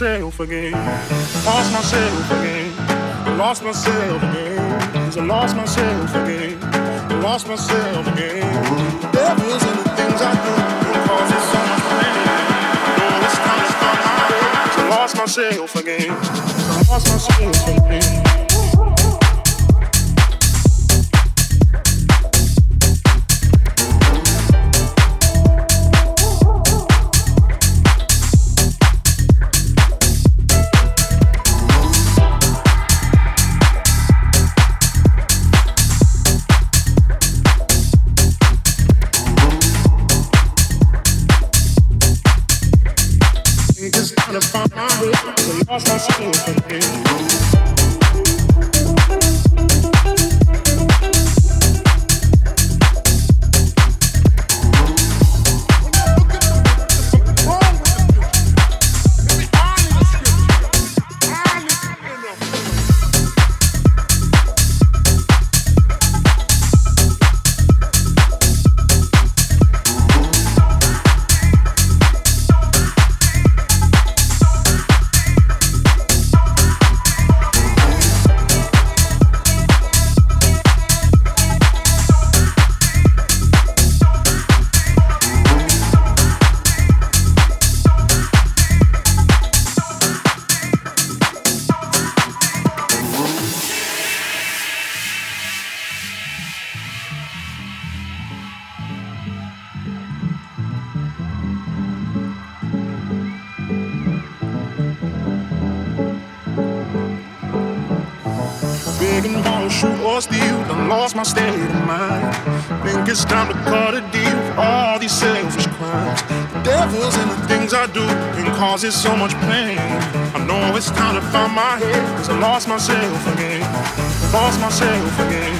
myself again. Lost myself again. Lost myself again. I lost myself again. Lost myself again. The devil's in the things I do. Causes so much pain. Know it's time to find my. Cause I lost myself again. I lost myself again. Do and causes so much pain. I know it's time to find my head, cause I lost myself again. Lost myself again.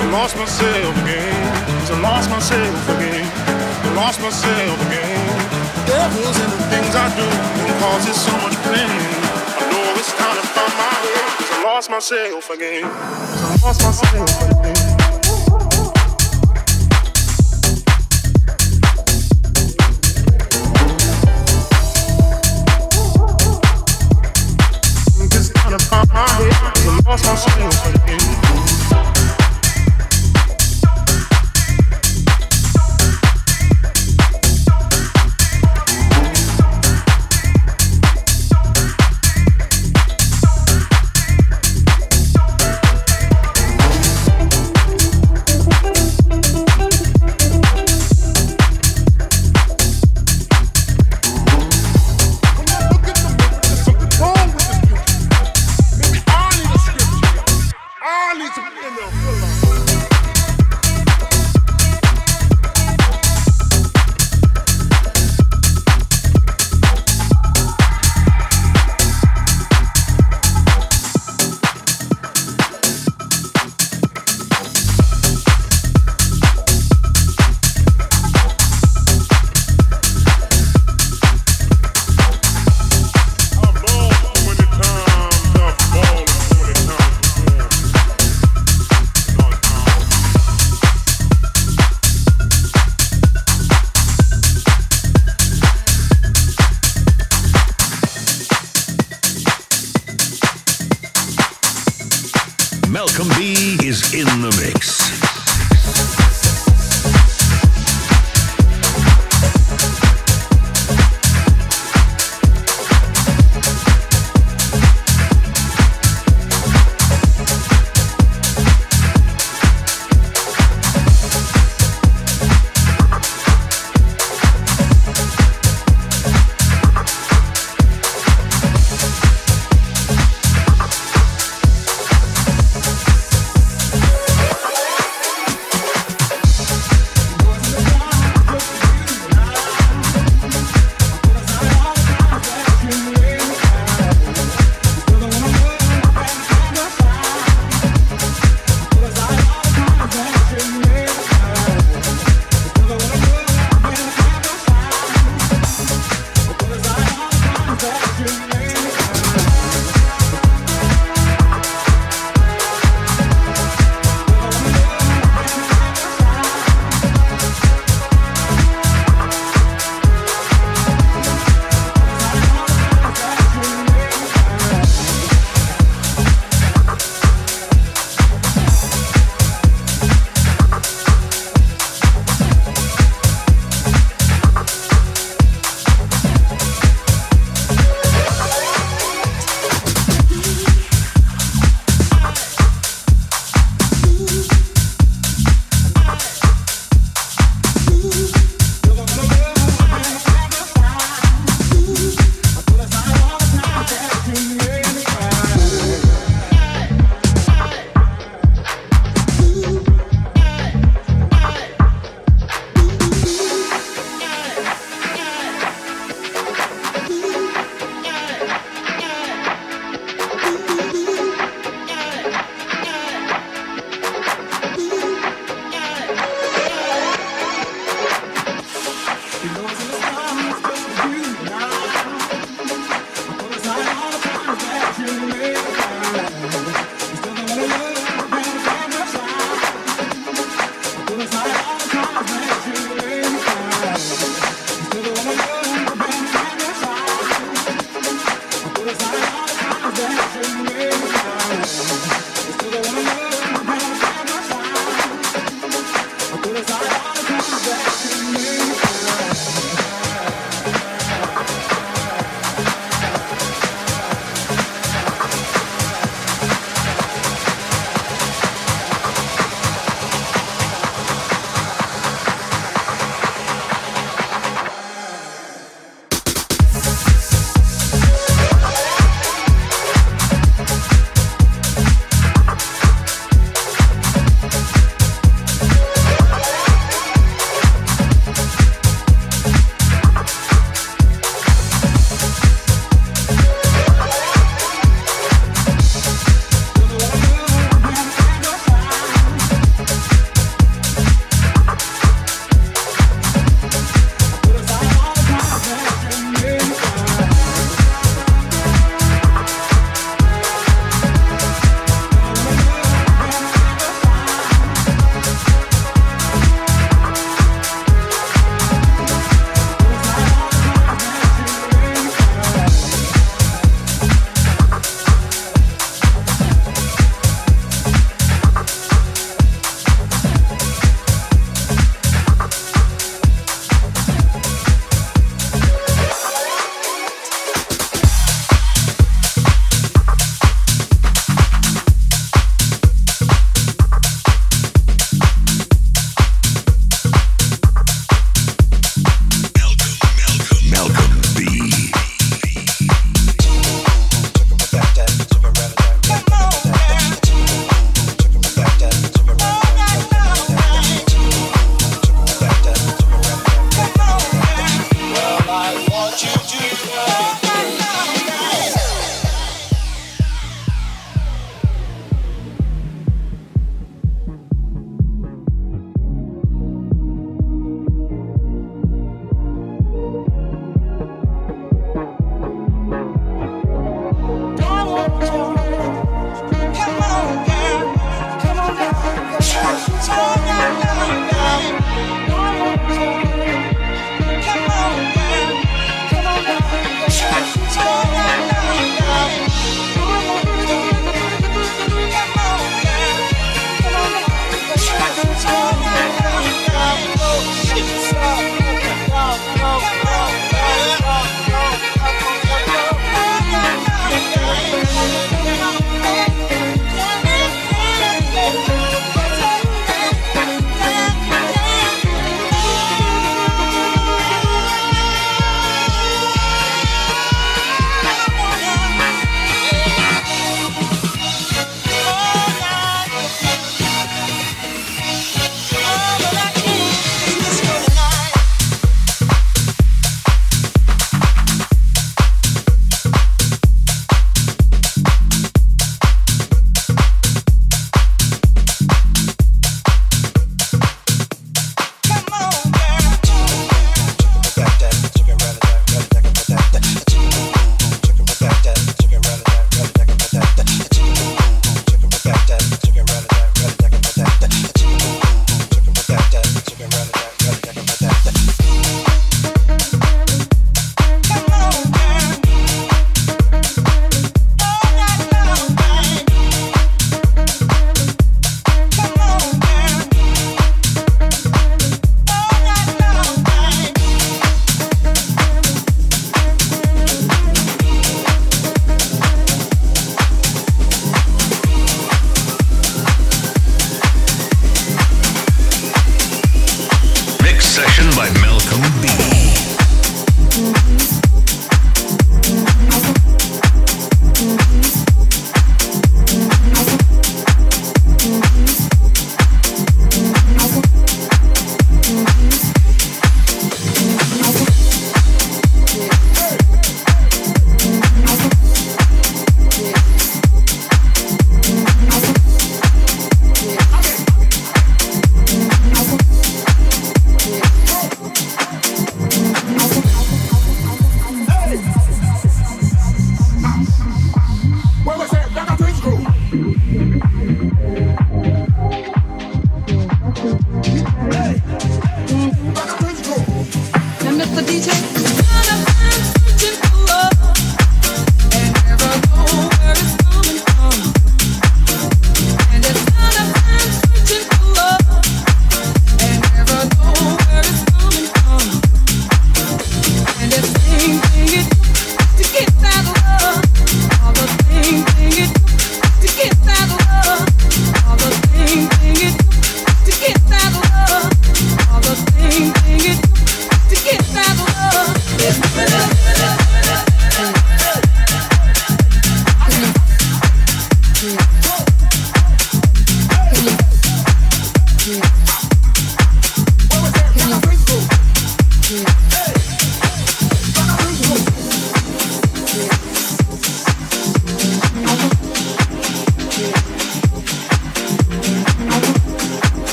I lost myself again. Cause I lost myself again. Lost myself again. Devil's in the things I do and causes so much pain. I know it's time to find my head, cause I lost myself again. Cause I lost myself again.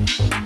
Mm-hmm.